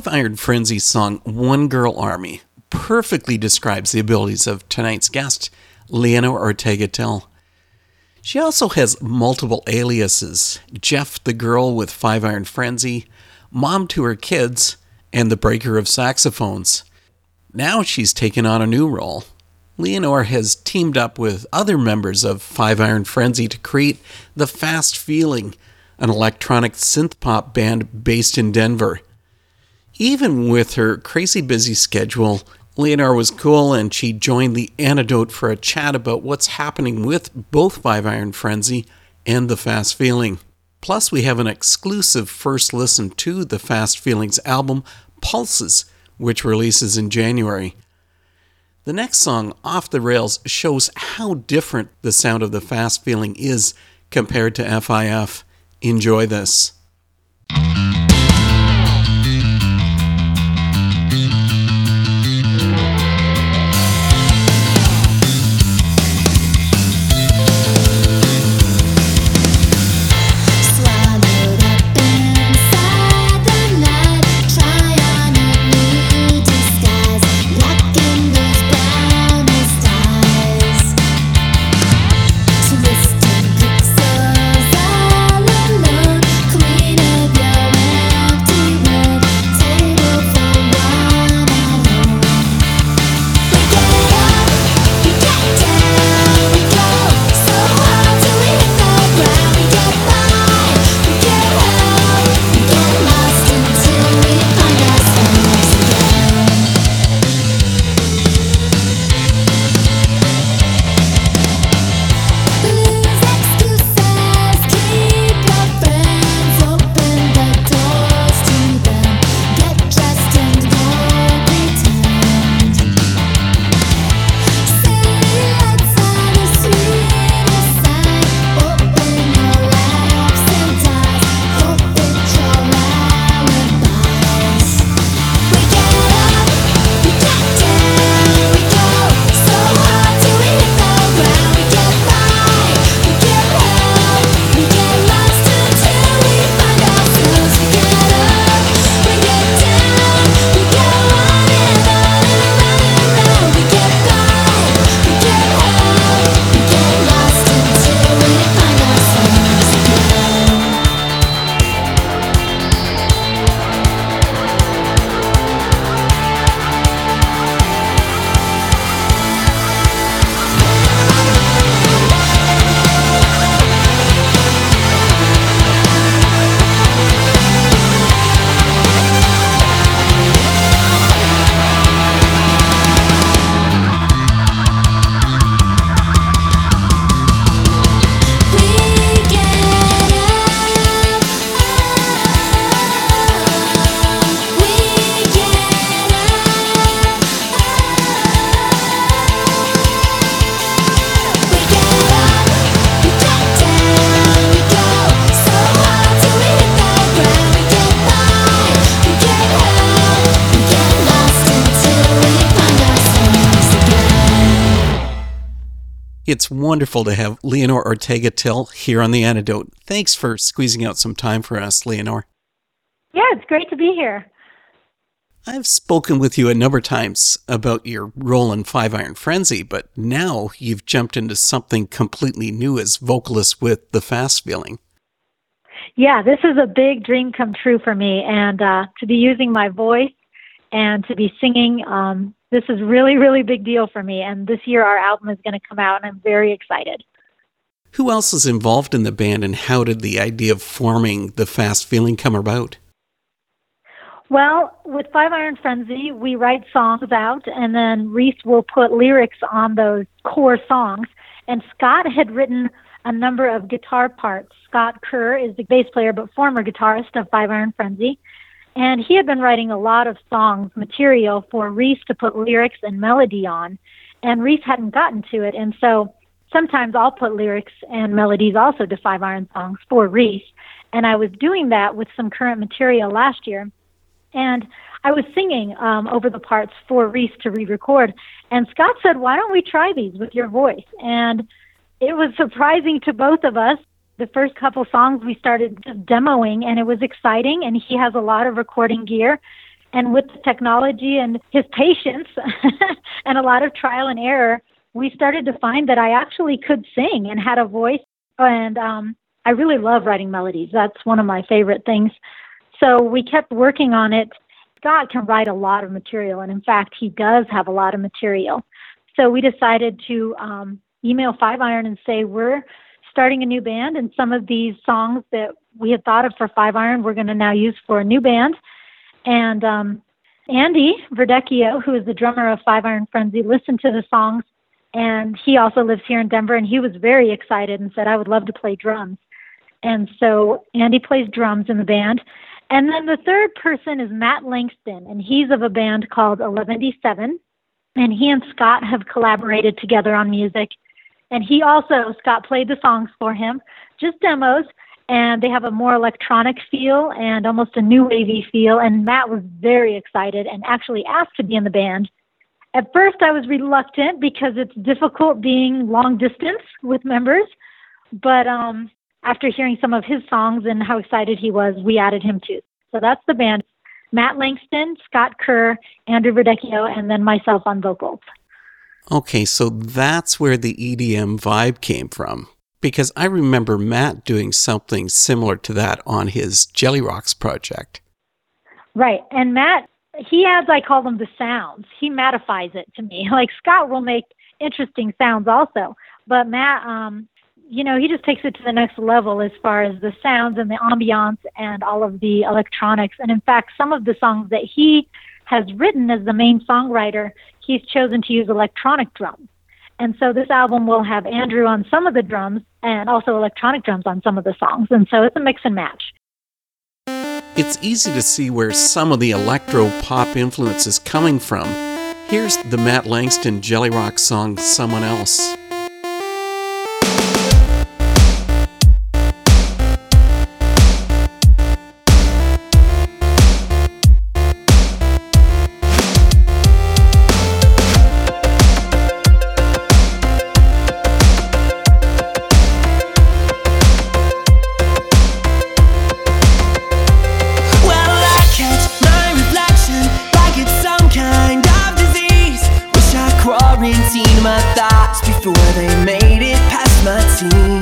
Five Iron Frenzy song One Girl Army perfectly describes the abilities of tonight's guest, Leanor Ortega Till. She also has multiple aliases Jeff the Girl with Five Iron Frenzy, Mom to Her Kids, and the Breaker of Saxophones. Now she's taken on a new role. Leanor has teamed up with other members of Five Iron Frenzy to create The Fast Feeling, an electronic synth pop band based in Denver. Even with her crazy busy schedule, Leanor was cool and she joined the antidote for a chat about what's happening with both Five Iron Frenzy and The Fast Feeling. Plus, we have an exclusive first listen to the Fast Feelings album, Pulses, which releases in January. The next song, Off the Rails, shows how different the sound of the Fast Feeling is compared to FIF. Enjoy this. Wonderful to have Leanor Ortega Till here on The Antidote. Thanks for squeezing out some time for us, Leanor. Yeah, it's great to be here. I've spoken with you a number of times about your role in Five Iron Frenzy, but now you've jumped into something completely new as vocalist with The Fast Feeling. Yeah, this is a big dream come true for me, and uh, to be using my voice and to be singing, um, this is really, really big deal for me. And this year our album is going to come out, and I'm very excited. Who else is involved in the band, and how did the idea of forming The Fast Feeling come about? Well, with Five Iron Frenzy, we write songs out, and then Reese will put lyrics on those core songs. And Scott had written a number of guitar parts. Scott Kerr is the bass player but former guitarist of Five Iron Frenzy. And he had been writing a lot of songs, material for Reese to put lyrics and melody on. And Reese hadn't gotten to it. And so sometimes I'll put lyrics and melodies also to Five Iron songs for Reese. And I was doing that with some current material last year. And I was singing um, over the parts for Reese to re record. And Scott said, Why don't we try these with your voice? And it was surprising to both of us. The first couple songs we started demoing, and it was exciting. And he has a lot of recording gear. And with the technology and his patience and a lot of trial and error, we started to find that I actually could sing and had a voice. And um, I really love writing melodies. That's one of my favorite things so we kept working on it. Scott can write a lot of material, and in fact, he does have a lot of material. So we decided to um, email Five Iron and say, We're starting a new band, and some of these songs that we had thought of for Five Iron, we're going to now use for a new band. And um, Andy Verdecchio, who is the drummer of Five Iron Frenzy, listened to the songs, and he also lives here in Denver, and he was very excited and said, I would love to play drums. And so Andy plays drums in the band. And then the third person is Matt Langston, and he's of a band called Eleventyseven. And he and Scott have collaborated together on music. And he also, Scott played the songs for him, just demos, and they have a more electronic feel and almost a new wavy feel. And Matt was very excited and actually asked to be in the band. At first, I was reluctant because it's difficult being long distance with members, but um, after hearing some of his songs and how excited he was, we added him too. So that's the band. Matt Langston, Scott Kerr, Andrew Verdecchio, and then myself on vocals. Okay, so that's where the EDM vibe came from. Because I remember Matt doing something similar to that on his Jellyrox project. Right. And Matt, he adds, I call them the sounds. He mattifies it to me. Like Scott will make interesting sounds also. But Matt, um, you know, he just takes it to the next level as far as the sounds and the ambiance and all of the electronics. And in fact, some of the songs that he has written as the main songwriter, he's chosen to use electronic drums. And so this album will have Andrew on some of the drums and also electronic drums on some of the songs. And so it's a mix and match. It's easy to see where some of the electro pop influence is coming from. Here's the Matt Langston Jellyrox song, Someone Else. Circumstance with a different set of plans, and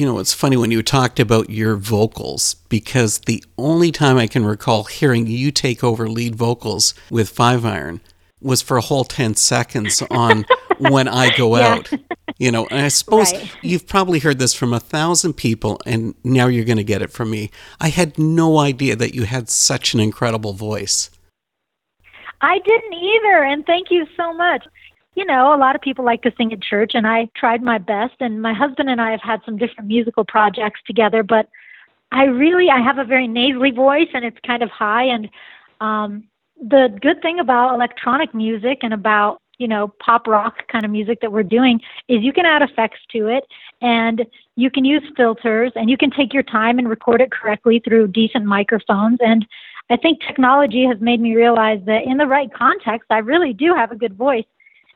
You know, it's funny when you talked about your vocals because the only time I can recall hearing you take over lead vocals with Five Iron was for a whole 10 seconds on When I Go Yeah. Out. You know, and I suppose Right. you've probably heard this from a thousand people, and now you're going to get it from me. I had no idea that you had such an incredible voice. I didn't either, and thank you so much. You know, a lot of people like to sing at church, and I tried my best. And my husband and I have had some different musical projects together, but I really I have a very nasally voice, and it's kind of high. And um, the good thing about electronic music and about you know pop rock kind of music that we're doing is you can add effects to it, and you can use filters, and you can take your time and record it correctly through decent microphones and I think technology has made me realize that in the right context, I really do have a good voice.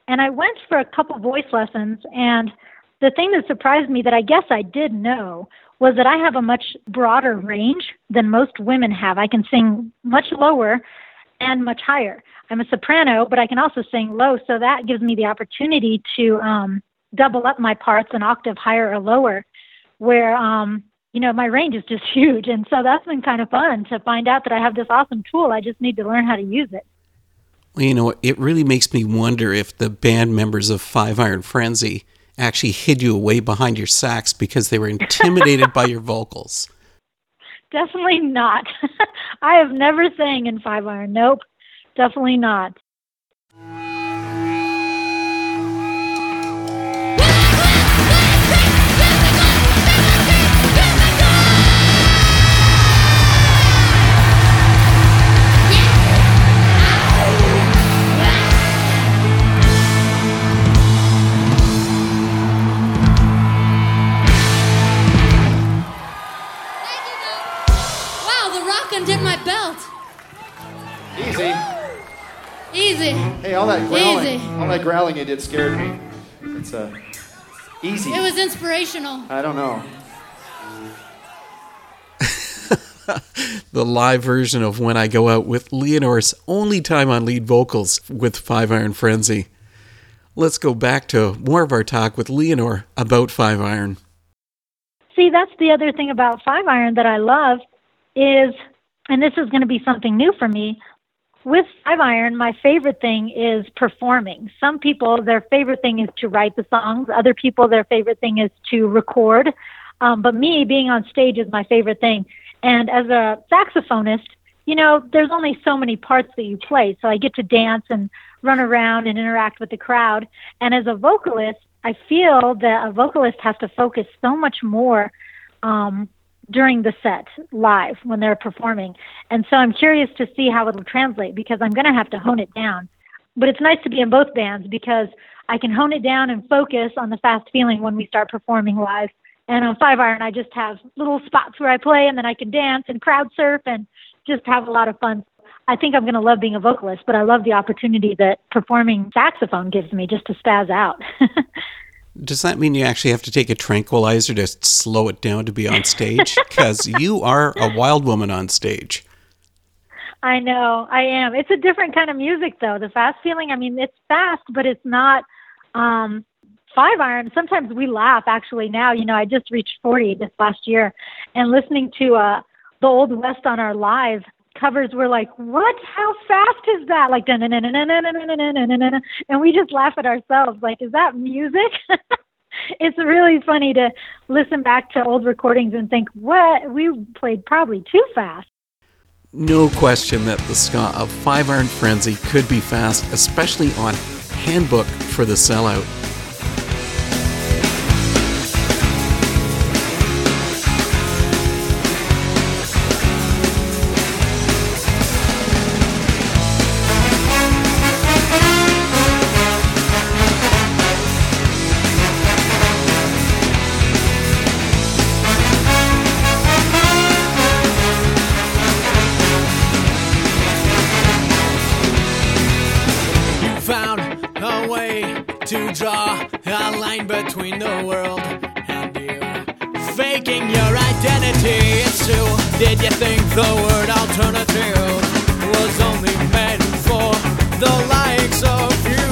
And I went for a couple voice lessons, and the thing that surprised me that I guess I did know was that I have a much broader range than most women have. I can sing much lower and much higher. I'm a soprano, but I can also sing low, so that gives me the opportunity to um, double up my parts an octave higher or lower, where um, you know, my range is just huge. And so that's been kind of fun to find out that I have this awesome tool. I just need to learn how to use it. You know, it really makes me wonder if the band members of Five Iron Frenzy actually hid you away behind your sax because they were intimidated by your vocals. Definitely not. I have never sang in five iron. Nope. Definitely not. All that growling you did scared me. It's uh, easy. It was inspirational. I don't know. The live version of When I Go Out with Leanor's only time on lead vocals with Five Iron Frenzy. Let's go back to more of our talk with Leanor about Five Iron. See, that's the other thing about five iron that I love is, and this is going to be something new for me. With five iron, my favorite thing is performing. Some people, their favorite thing is to write the songs. Other people, their favorite thing is to record. Um, but me, being on stage is my favorite thing. And as a saxophonist, you know, there's only so many parts that you play. So I get to dance and run around and interact with the crowd. And as a vocalist, I feel that a vocalist has to focus so much more um, during the set live when they're performing. And so I'm curious to see how it'll translate because I'm going to have to hone it down. But it's nice to be in both bands because I can hone it down and focus on the fast feeling when we start performing live. And on Five Iron, I just have little spots where I play and then I can dance and crowd surf and just have a lot of fun. I think I'm going to love being a vocalist, but I love the opportunity that performing saxophone gives me just to spaz out. Does that mean you actually have to take a tranquilizer to slow it down to be on stage? Because you are a wild woman on stage. I know, I am. It's a different kind of music though. The fast feeling, I mean, it's fast, but it's not um five iron. Sometimes we laugh actually now, you know, I just reached 40 this last year and listening to uh the old west on our live covers were like, "What? How fast is that?" Like, and we just laugh at ourselves. Like, is that music? it's really funny to listen back to old recordings and think, "What? We played probably too fast." No question that the ska of Five Iron Frenzy could be fast, especially on Handbook for the Sellout. Did you think the word alternative was only meant for the likes of you?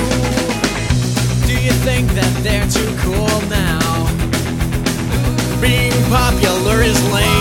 Do you think that they're too cool now? Being popular is lame.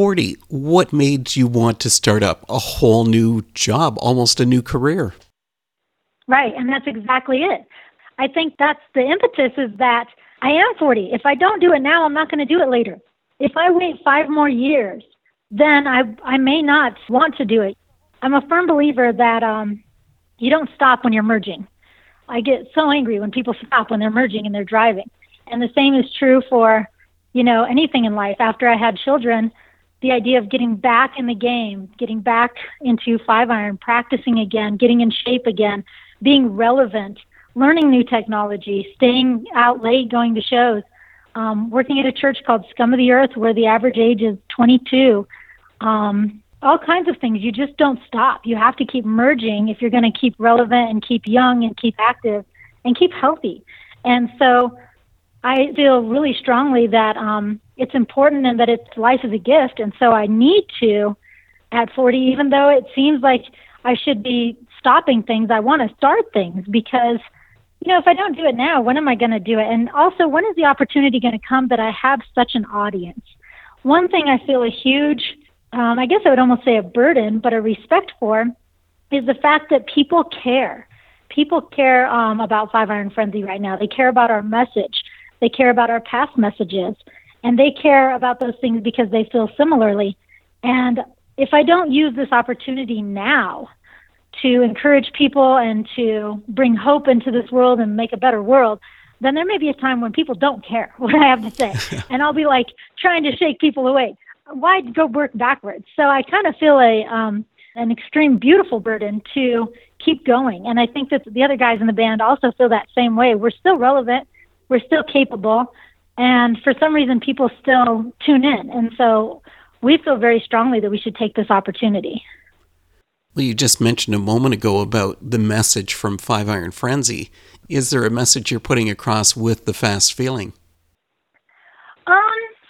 40, what made you want to start up a whole new job, almost a new career? Right, and that's exactly it. I think that's the impetus is that I am 40. If I don't do it now, I'm not going to do it later. If I wait five more years, then I I may not want to do it. I'm a firm believer that um, you don't stop when you're merging. I get so angry when people stop when they're merging and they're driving. And the same is true for, you know, anything in life. After I had children, the idea of getting back in the game, getting back into five iron, practicing again, getting in shape again, being relevant, learning new technology, staying out late, going to shows, um, working at a church called Scum of the Earth, where the average age is 22. Um, all kinds of things. You just don't stop. You have to keep merging if you're going to keep relevant and keep young and keep active and keep healthy. And so I feel really strongly that um, it's important and that it's life is a gift. And so I need to, at 40, even though it seems like I should be stopping things, I want to start things because, you know, if I don't do it now, when am I going to do it? And also, when is the opportunity going to come that I have such an audience? One thing I feel a huge, um, I guess I would almost say a burden, but a respect for, is the fact that people care. People care um, about Five Iron Frenzy right now. They care about our message. They care about our past messages. And they care about those things because they feel similarly. And if I don't use this opportunity now to encourage people and to bring hope into this world and make a better world, then there may be a time when people don't care what I have to say. and I'll be like trying to shake people away. Why go work backwards? So I kind of feel a um, an extreme beautiful burden to keep going. And I think that the other guys in the band also feel that same way. We're still relevant, we're still capable, and for some reason people still tune in. And so we feel very strongly that we should take this opportunity. Well, you just mentioned a moment ago about the message from Five Iron Frenzy. Is there a message you're putting across with the fast feeling? Um,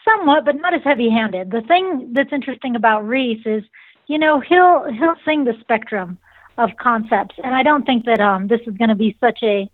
somewhat, but not as heavy-handed. The thing that's interesting about Reese is, you know, he'll he'll sing the spectrum of concepts, and I don't think that um this is going to be such a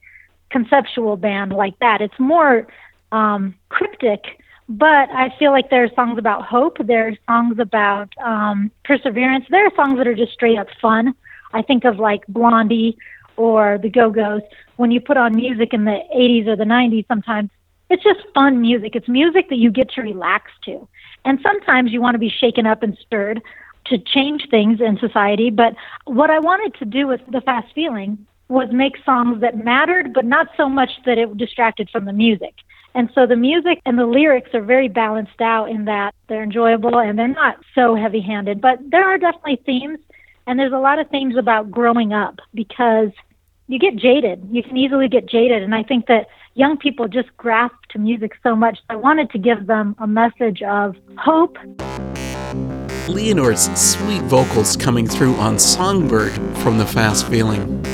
conceptual band like that. It's more um, cryptic, but I feel like there are songs about hope. There are songs about um, perseverance. There are songs that are just straight up fun. I think of like Blondie or the Go Go's. When you put on music in the 80s or the 90s, sometimes it's just fun music. It's music that you get to relax to. And sometimes you want to be shaken up and stirred to change things in society. But what I wanted to do with The Fast Feeling was make songs that mattered, but not so much that it distracted from the music. And so the music and the lyrics are very balanced out in that they're enjoyable and they're not so heavy handed. But there are definitely themes, and there's a lot of themes about growing up because you get jaded. You can easily get jaded. And I think that young people just grasp to music so much. I wanted to give them a message of hope. Leanor's sweet vocals coming through on Songbird from The Fast Feeling.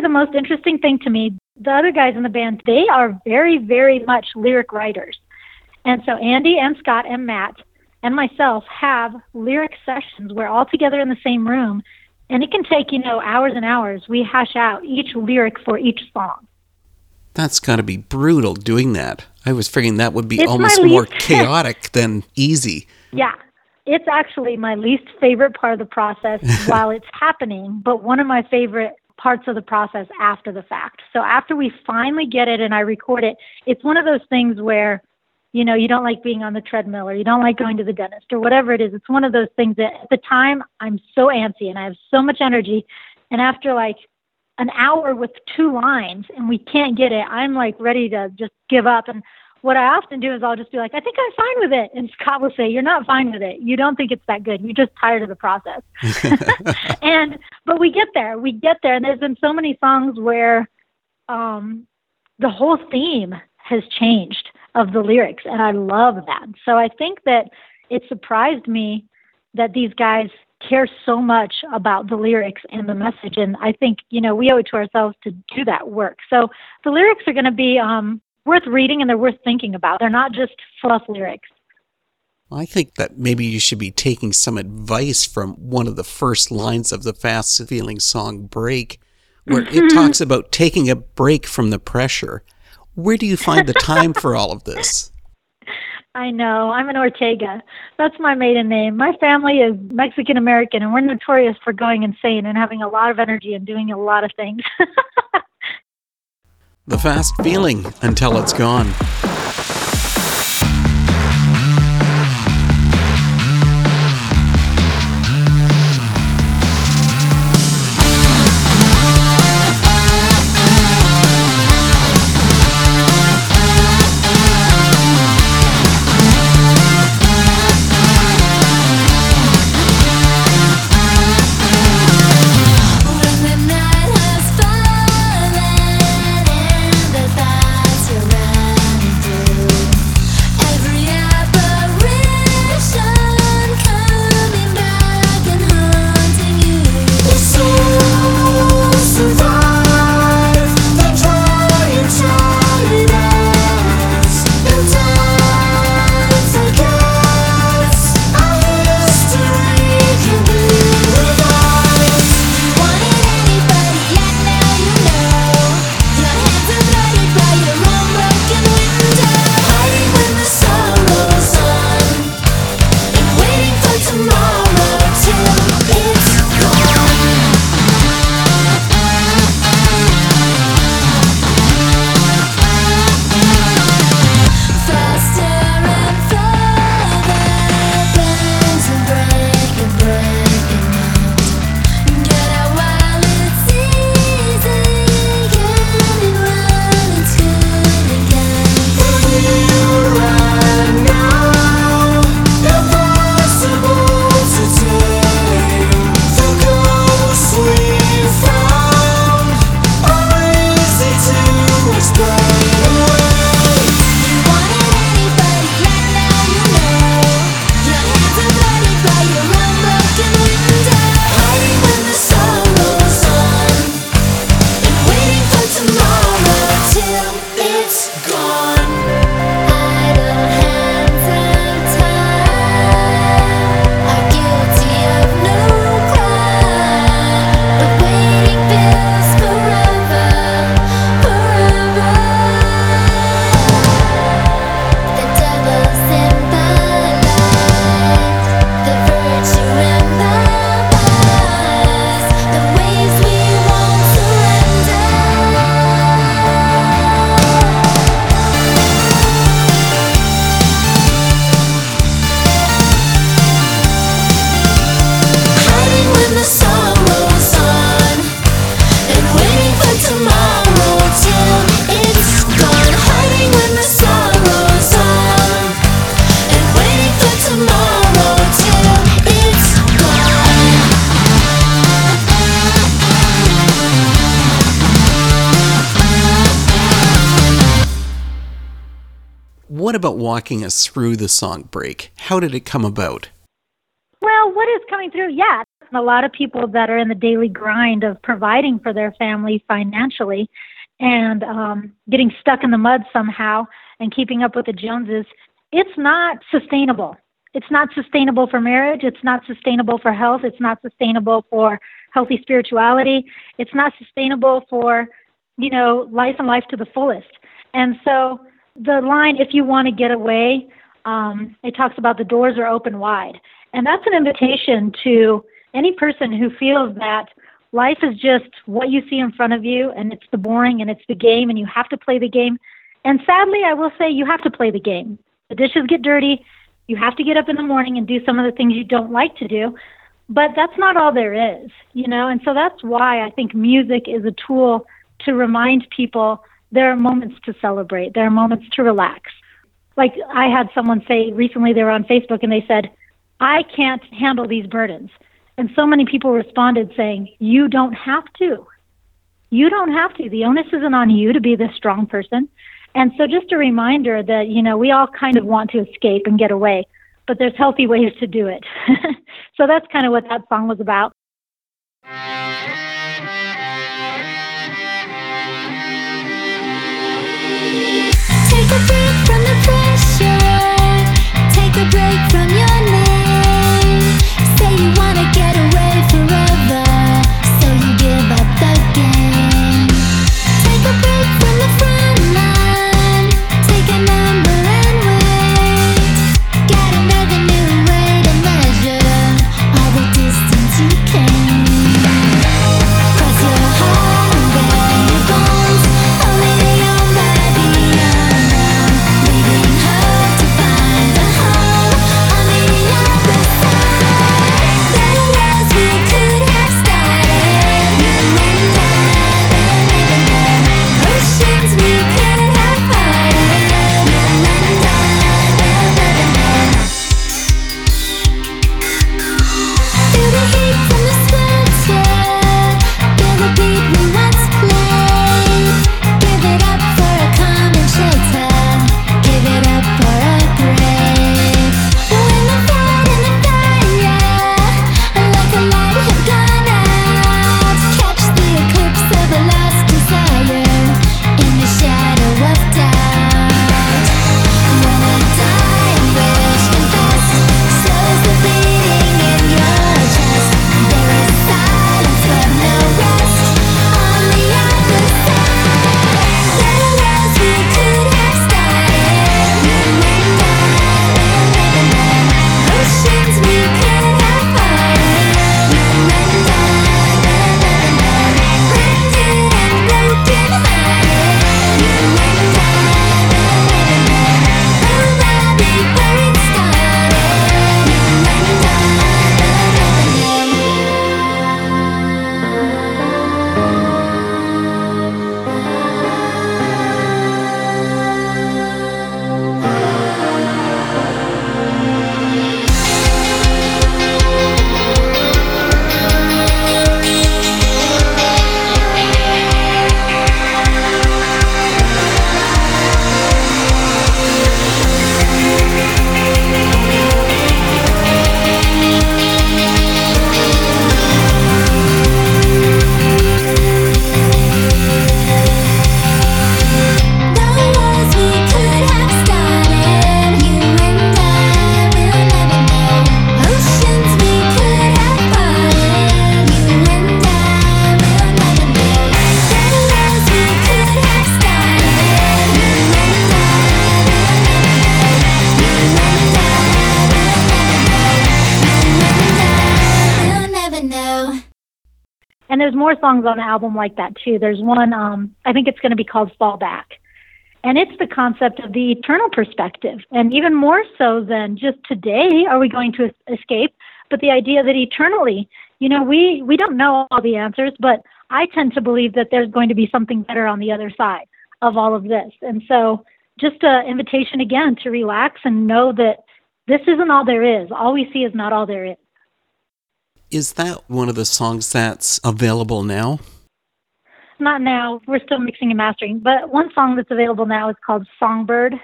The most interesting thing to me. The other guys in the band, they are very, very much lyric writers. And so Andy and Scott and Matt and myself have lyric sessions. We're all together in the same room, and it can take, you know, hours and hours. We hash out each lyric for each song. That's got to be brutal doing that. I was figuring that would be It's almost more chaotic than easy. Yeah. It's actually my least favorite part of the process while it's happening, but one of my favorite parts of the process after the fact. So after we finally get it and I record it, it's one of those things where, you know, you don't like being on the treadmill or you don't like going to the dentist or whatever it is. It's one of those things that at the time I'm so antsy and I have so much energy. And after like an hour with two lines and we can't get it, I'm like ready to just give up. And what I often do is I'll just be like, I think I'm fine with it. And Scott will say, You're not fine with it. You don't think it's that good. You're just tired of the process. and but we get there. We get there. And there's been so many songs where um the whole theme has changed of the lyrics and I love that. So I think that it surprised me that these guys care so much about the lyrics and the message and I think, you know, we owe it to ourselves to do that work. So the lyrics are going to be um worth reading and they're worth thinking about. They're not just fluff lyrics. I think that maybe you should be taking some advice from one of the first lines of the fast feeling song Break, where it mm-hmm. talks about taking a break from the pressure. Where do you find the time for all of this? I know. I'm an Ortega. That's my maiden name. My family is Mexican American, and we're notorious for going insane and having a lot of energy and doing a lot of things. The fast feeling until it's gone. Walking us through the song Break? How did it come about? well, what is coming through? Yeah, a lot of people that are in the daily grind of providing for their family financially and um, getting stuck in the mud somehow and keeping up with the Joneses, it's not sustainable. It's not sustainable for marriage. It's not sustainable for health. It's not sustainable for healthy spirituality. It's not sustainable for, you know, life and life to the fullest. And so the line, if you want to get away, um, it talks about the doors are open wide. And that's an invitation to any person who feels that life is just what you see in front of you and it's the boring and it's the game and you have to play the game. And sadly, I will say you have to play the game. The dishes get dirty. You have to get up in the morning and do some of the things you don't like to do. But that's not all there is, you know? And so that's why I think music is a tool to remind people there are moments to celebrate, there are moments to relax. Like I had someone say recently, they were on Facebook and they said, I can't handle these burdens. And so many people responded saying, You don't have to. You don't have to. The onus isn't on you to be this strong person. And so just a reminder that, you know, we all kind of want to escape and get away, but there's healthy ways to do it. so that's kind of what that song was about. Take a break from the pressure. Take a break from your there's more songs on the album like that too. There's one, um, I think it's going to be called Fall Back. And it's the concept of the eternal perspective. And even more so than just today are we going to escape, but the idea that eternally, you know, we, we don't know all the answers, but I tend to believe that there's going to be something better on the other side of all of this. And so just an invitation again to relax and know that this isn't all there is. All we see is not all there is. Is that one of the songs that's available now? Not now. We're still mixing and mastering. But one song that's available now is called Songbird.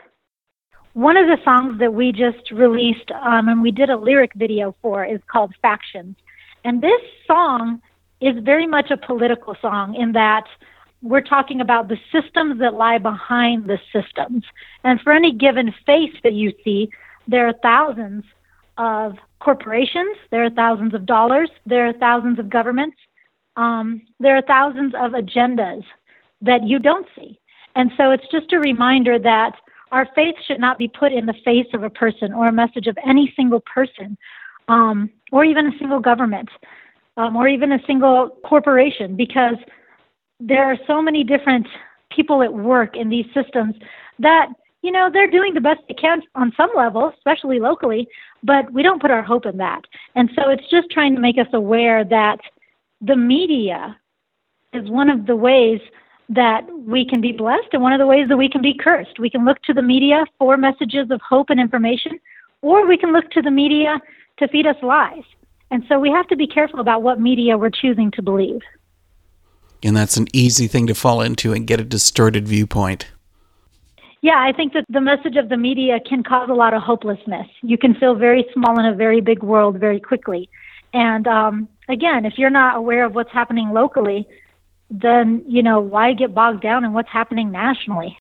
One of the songs that we just released um, and we did a lyric video for is called Factions. And this song is very much a political song in that we're talking about the systems that lie behind the systems. And for any given face that you see, there are thousands of corporations, there are thousands of dollars, there are thousands of governments, um, there are thousands of agendas that you don't see. And so it's just a reminder that our faith should not be put in the face of a person or a message of any single person um, or even a single government um, or even a single corporation because there are so many different people at work in these systems that you know they're doing the best they can on some level especially locally but we don't put our hope in that and so it's just trying to make us aware that the media is one of the ways that we can be blessed and one of the ways that we can be cursed. We can look to the media for messages of hope and information, or we can look to the media to feed us lies. And so we have to be careful about what media we're choosing to believe. And that's an easy thing to fall into and get a distorted viewpoint. Yeah, I think that the message of the media can cause a lot of hopelessness. You can feel very small in a very big world very quickly. And um, again, if you're not aware of what's happening locally, then you know why get bogged down in what's happening nationally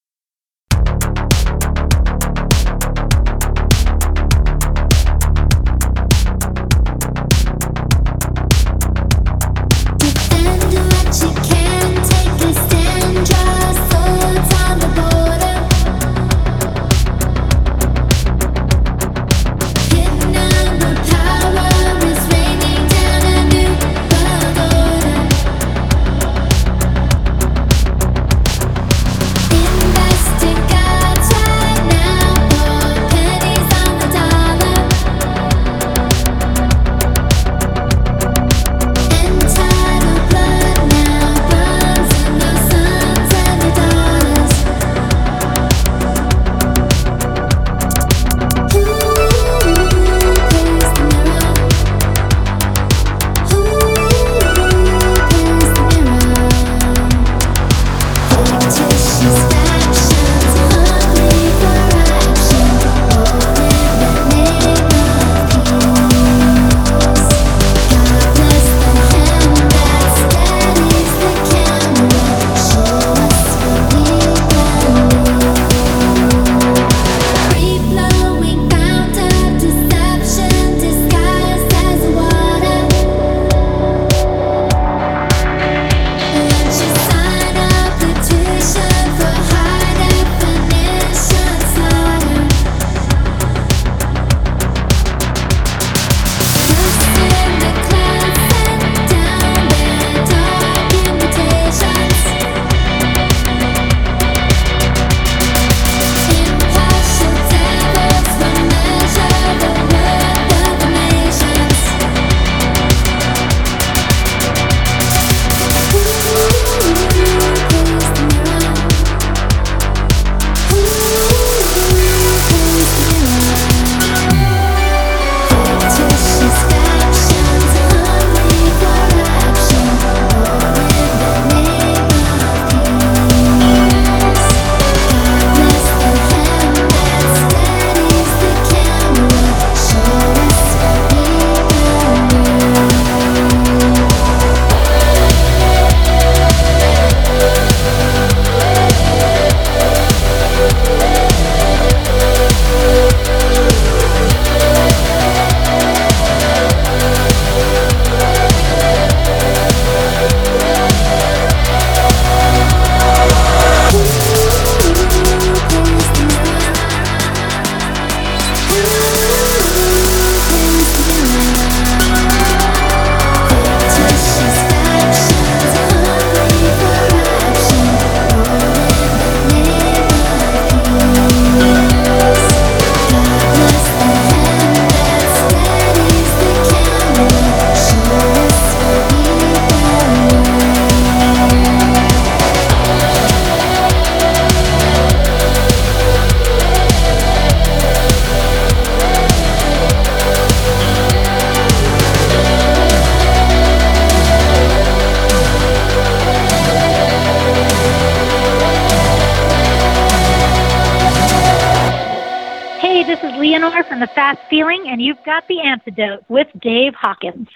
Feeling, and you've got the antidote with Dave Hawkins.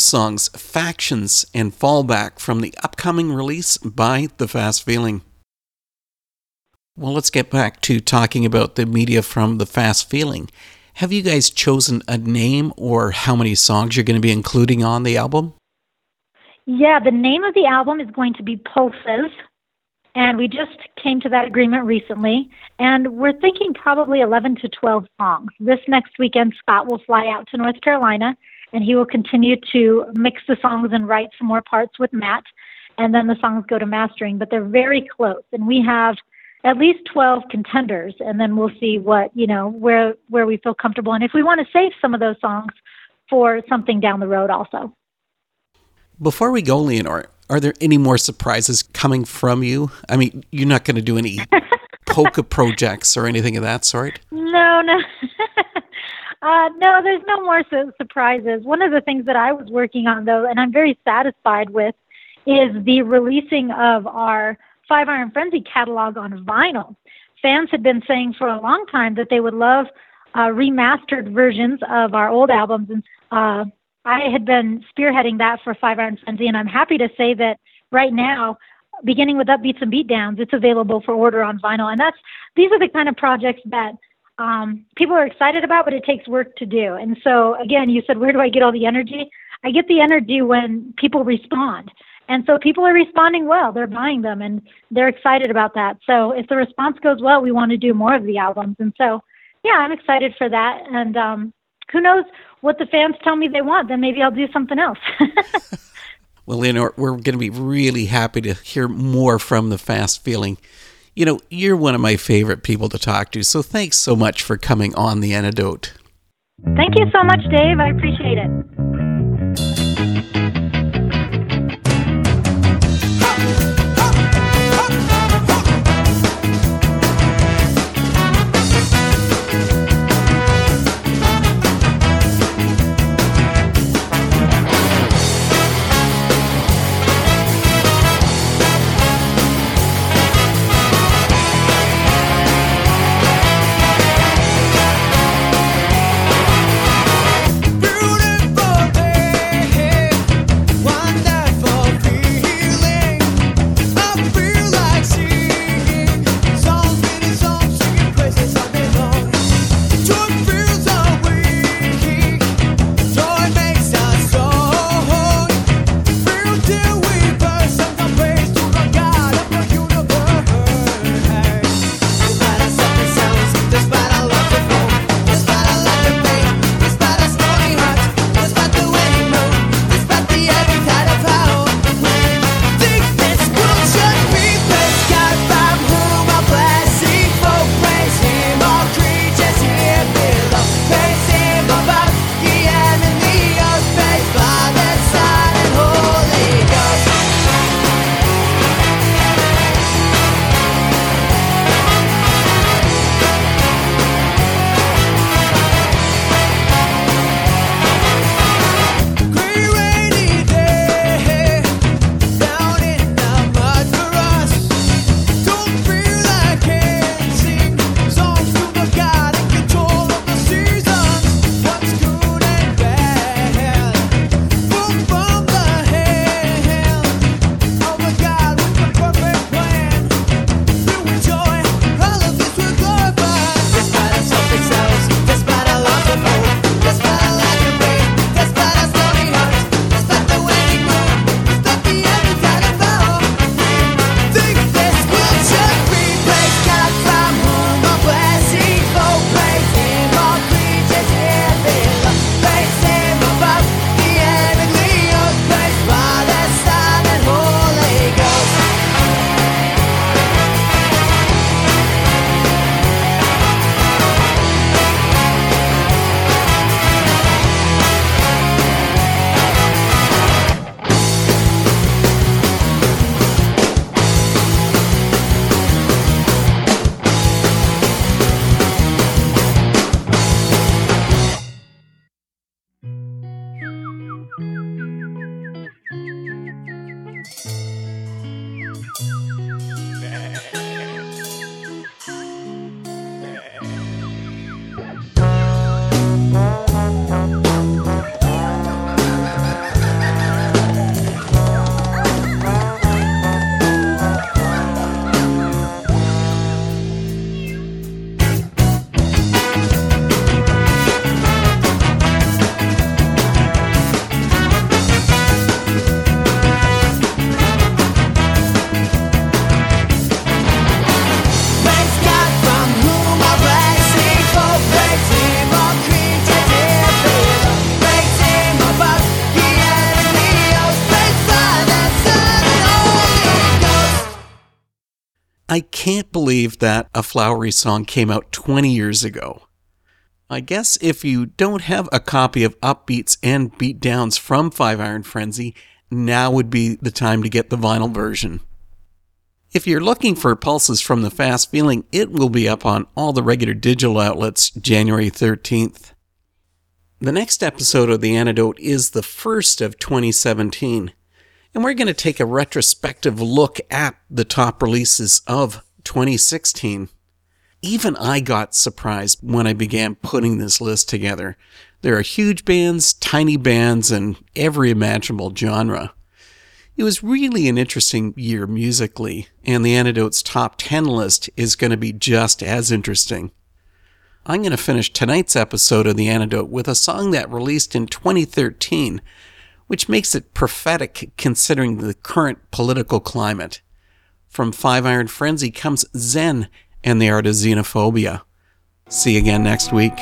Songs, Factions and Fallback, from the upcoming release by The Fast Feeling. Well, let's get back to talking about the media from The Fast Feeling. Have you guys chosen a name or how many songs you're going to be including on the album? Yeah, the name of the album is going to be Pulses. And we just came to that agreement recently. And we're thinking probably 11 to 12 songs. This next weekend, Scott will fly out to North Carolina and he will continue to mix the songs and write some more parts with Matt, and then the songs go to mastering. But they're very close, and we have at least 12 contenders, and then we'll see what you know where where we feel comfortable, and if we want to save some of those songs for something down the road, also. Before we go, Leanor, are there any more surprises coming from you? I mean, you're not going to do any polka projects or anything of that sort? No, no. Uh, no, there's no more su- surprises. One of the things that I was working on, though, and I'm very satisfied with, is the releasing of our Five Iron Frenzy catalog on vinyl. Fans had been saying for a long time that they would love uh, remastered versions of our old albums, and uh, I had been spearheading that for Five Iron Frenzy, and I'm happy to say that right now beginning with upbeats and beatdowns it's available for order on vinyl and that's these are the kind of projects that um, people are excited about, but it takes work to do. And so, again, you said, where do I get all the energy? I get the energy when people respond. And so people are responding well. They're buying them and they're excited about that. So if the response goes well, we want to do more of the albums. And so, yeah, I'm excited for that. And um, who knows what the fans tell me they want? Then maybe I'll do something else. well, Leanor, we're going to be really happy to hear more from the Fast Feeling you know, you're one of my favorite people to talk to, so thanks so much for coming on The Antidote. Thank you so much, Dave. I appreciate it. That A Flowery Song came out 20 years ago. I guess if you don't have a copy of Upbeats and Beatdowns from Five Iron Frenzy, now would be the time to get the vinyl version. If you're looking for Pulses from the Fast Feeling, it will be up on all the regular digital outlets January 13th. The next episode of The Antidote is the first of 2017, and we're going to take a retrospective look at the top releases of 2016. Even I got surprised when I began putting this list together. There are huge bands, tiny bands, and every imaginable genre. It was really an interesting year musically, and the Antidote's top 10 list is going to be just as interesting. I'm going to finish tonight's episode of The Antidote with a song that released in 2013, which makes it prophetic considering the current political climate. From Five Iron Frenzy comes Zen and the art of xenophobia. See you again next week.